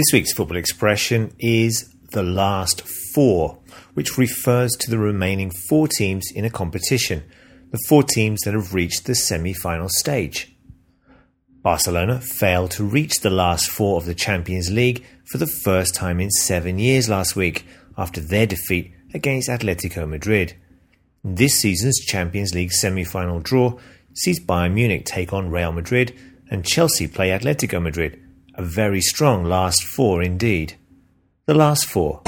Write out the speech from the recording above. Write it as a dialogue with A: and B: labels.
A: This week's football expression is the last four, which refers to the remaining four teams in a competition, the four teams that have reached the semi final stage. Barcelona failed to reach the last four of the Champions League for the first time in seven years last week after their defeat against Atletico Madrid. This season's Champions League semi final draw sees Bayern Munich take on Real Madrid and Chelsea play Atletico Madrid, a very strong last four indeed. The last four.